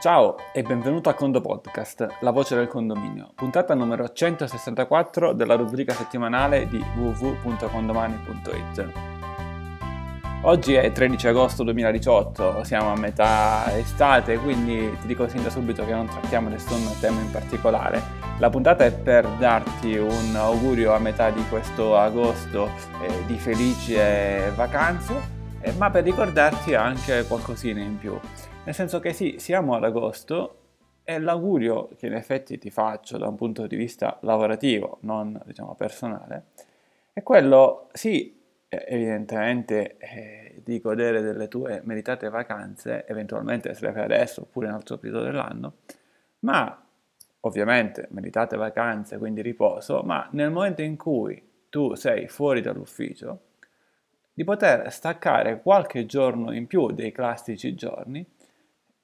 Ciao e benvenuto a Condo Podcast, la voce del condominio, puntata numero 164 della rubrica settimanale di www.condomani.it. Oggi è 13 agosto 2018, siamo a metà estate, quindi ti dico sin da subito che non trattiamo nessun tema in particolare. La puntata è per darti un augurio a metà di questo agosto eh, di felici vacanze, eh, ma per ricordarti anche qualcosina in più. Nel senso che sì, siamo ad agosto e l'augurio che in effetti ti faccio da un punto di vista lavorativo, non diciamo personale, è quello, sì, evidentemente eh, di godere delle tue meritate vacanze, eventualmente se le fai adesso oppure in altro periodo dell'anno, ma ovviamente meritate vacanze, quindi riposo, ma nel momento in cui tu sei fuori dall'ufficio, di poter staccare qualche giorno in più dei classici giorni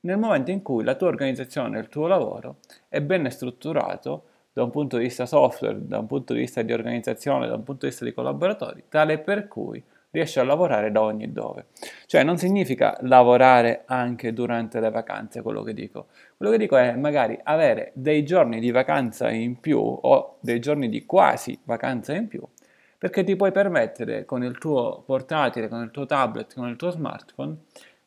nel momento in cui la tua organizzazione, il tuo lavoro è ben strutturato da un punto di vista software, da un punto di vista di organizzazione, da un punto di vista di collaboratori, tale per cui riesci a lavorare da ogni dove. Cioè non significa lavorare anche durante le vacanze, quello che dico. Quello che dico è magari avere dei giorni di vacanza in più o dei giorni di quasi vacanza in più, perché ti puoi permettere con il tuo portatile, con il tuo tablet, con il tuo smartphone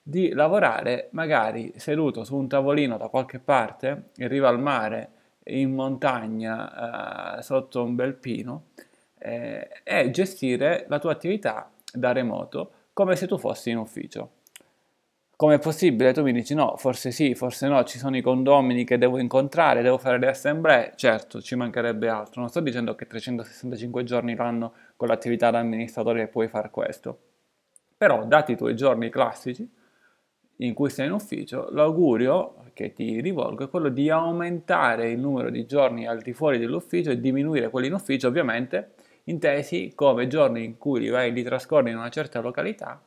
di lavorare magari seduto su un tavolino da qualche parte, in riva al mare, in montagna, eh, sotto un bel pino, eh, e gestire la tua attività da remoto come se tu fossi in ufficio. Come è possibile? Tu mi dici no, forse sì, forse no, ci sono i condomini che devo incontrare, devo fare le assemblee, certo, ci mancherebbe altro, non sto dicendo che 365 giorni l'anno con l'attività da amministratore puoi fare questo, però dati i tuoi giorni classici, in cui sei in ufficio, l'augurio che ti rivolgo è quello di aumentare il numero di giorni al di fuori dell'ufficio e diminuire quelli in ufficio, ovviamente intesi come giorni in cui li vai li trascorri in una certa località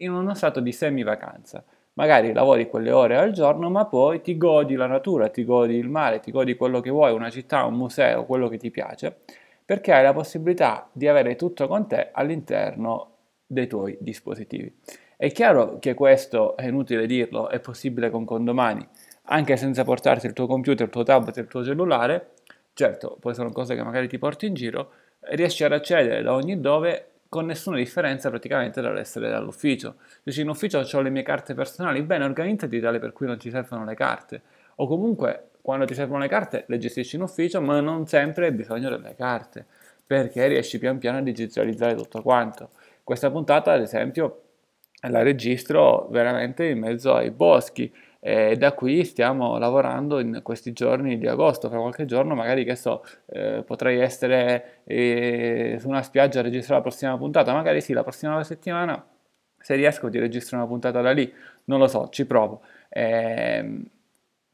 in uno stato di semi-vacanza. Magari lavori quelle ore al giorno, ma poi ti godi la natura, ti godi il mare, ti godi quello che vuoi, una città, un museo, quello che ti piace, perché hai la possibilità di avere tutto con te all'interno dei tuoi dispositivi. È chiaro che questo, è inutile dirlo, è possibile con condomani, anche senza portarti il tuo computer, il tuo tablet, il tuo cellulare, certo, poi sono cose che magari ti porti in giro, riesci ad accedere da ogni dove con nessuna differenza praticamente dall'essere dall'ufficio. Dici in ufficio ho le mie carte personali, bene, organizzati tale per cui non ti servono le carte. O comunque quando ti servono le carte le gestisci in ufficio, ma non sempre hai bisogno delle carte, perché riesci pian piano a digitalizzare tutto quanto. Questa puntata, ad esempio, la registro veramente in mezzo ai boschi e da qui stiamo lavorando in questi giorni di agosto, fra qualche giorno magari che so, eh, potrei essere eh, su una spiaggia a registrare la prossima puntata, magari sì, la prossima settimana se riesco ti registro una puntata da lì, non lo so, ci provo. Eh,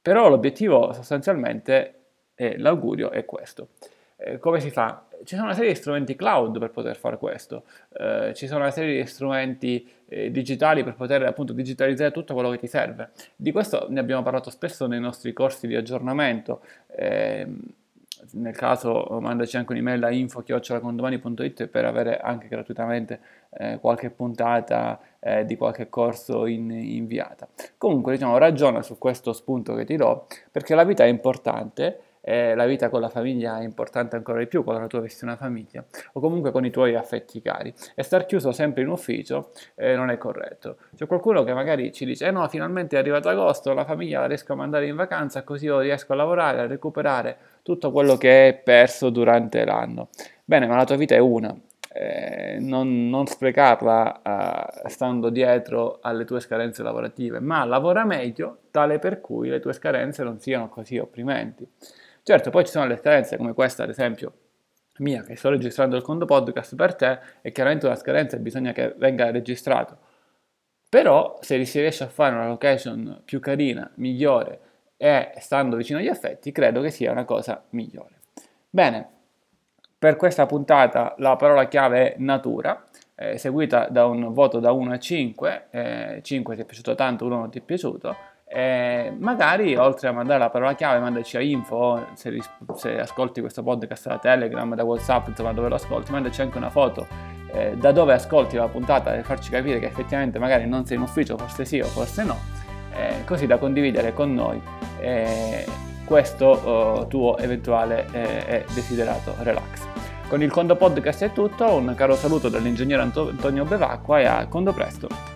però l'obiettivo sostanzialmente, è, l'augurio è questo. Eh, come si fa? Ci sono una serie di strumenti cloud per poter fare questo, eh, ci sono una serie di strumenti eh, digitali per poter appunto digitalizzare tutto quello che ti serve. Di questo ne abbiamo parlato spesso nei nostri corsi di aggiornamento. Ehm, nel caso mandaci anche un'email a info-condomani.it per avere anche gratuitamente eh, qualche puntata eh, di qualche corso in, inviata. Comunque diciamo ragiona su questo spunto che ti do perché la vita è importante eh, la vita con la famiglia è importante ancora di più quando tu avessi una famiglia o comunque con i tuoi affetti cari e star chiuso sempre in ufficio eh, non è corretto. C'è qualcuno che magari ci dice eh no finalmente è arrivato agosto, la famiglia la riesco a mandare in vacanza così io riesco a lavorare, a recuperare tutto quello che è perso durante l'anno. Bene, ma la tua vita è una, eh, non, non, sprecarla uh, stando dietro alle tue scadenze lavorative, ma lavora meglio tale per cui le tue scadenze non siano così opprimenti. Certo, poi ci sono le scadenze come questa, ad esempio, mia, che sto registrando il conto podcast per te, è chiaramente una scadenza e bisogna che venga registrato. Però se si riesce a fare una location più carina, migliore e stando vicino agli affetti, credo che sia una cosa migliore. Bene, per questa puntata la parola chiave è natura, eh, seguita da un voto da 1 a 5, eh, 5 ti è piaciuto tanto, 1 non ti è piaciuto, e magari oltre a mandare la parola chiave, mandaci a info se, se, ascolti questo podcast da Telegram, da WhatsApp, insomma dove lo ascolti, mandaci anche una foto eh, da dove ascolti la puntata per farci capire che effettivamente magari non sei in ufficio, forse sì o forse no. eh, così da condividere con noi eh, questo uh, tuo eventuale e desiderato relax. Con il Condo Podcast è tutto, un caro saluto dall'ingegnere Antonio Bevacqua e a Condo Presto!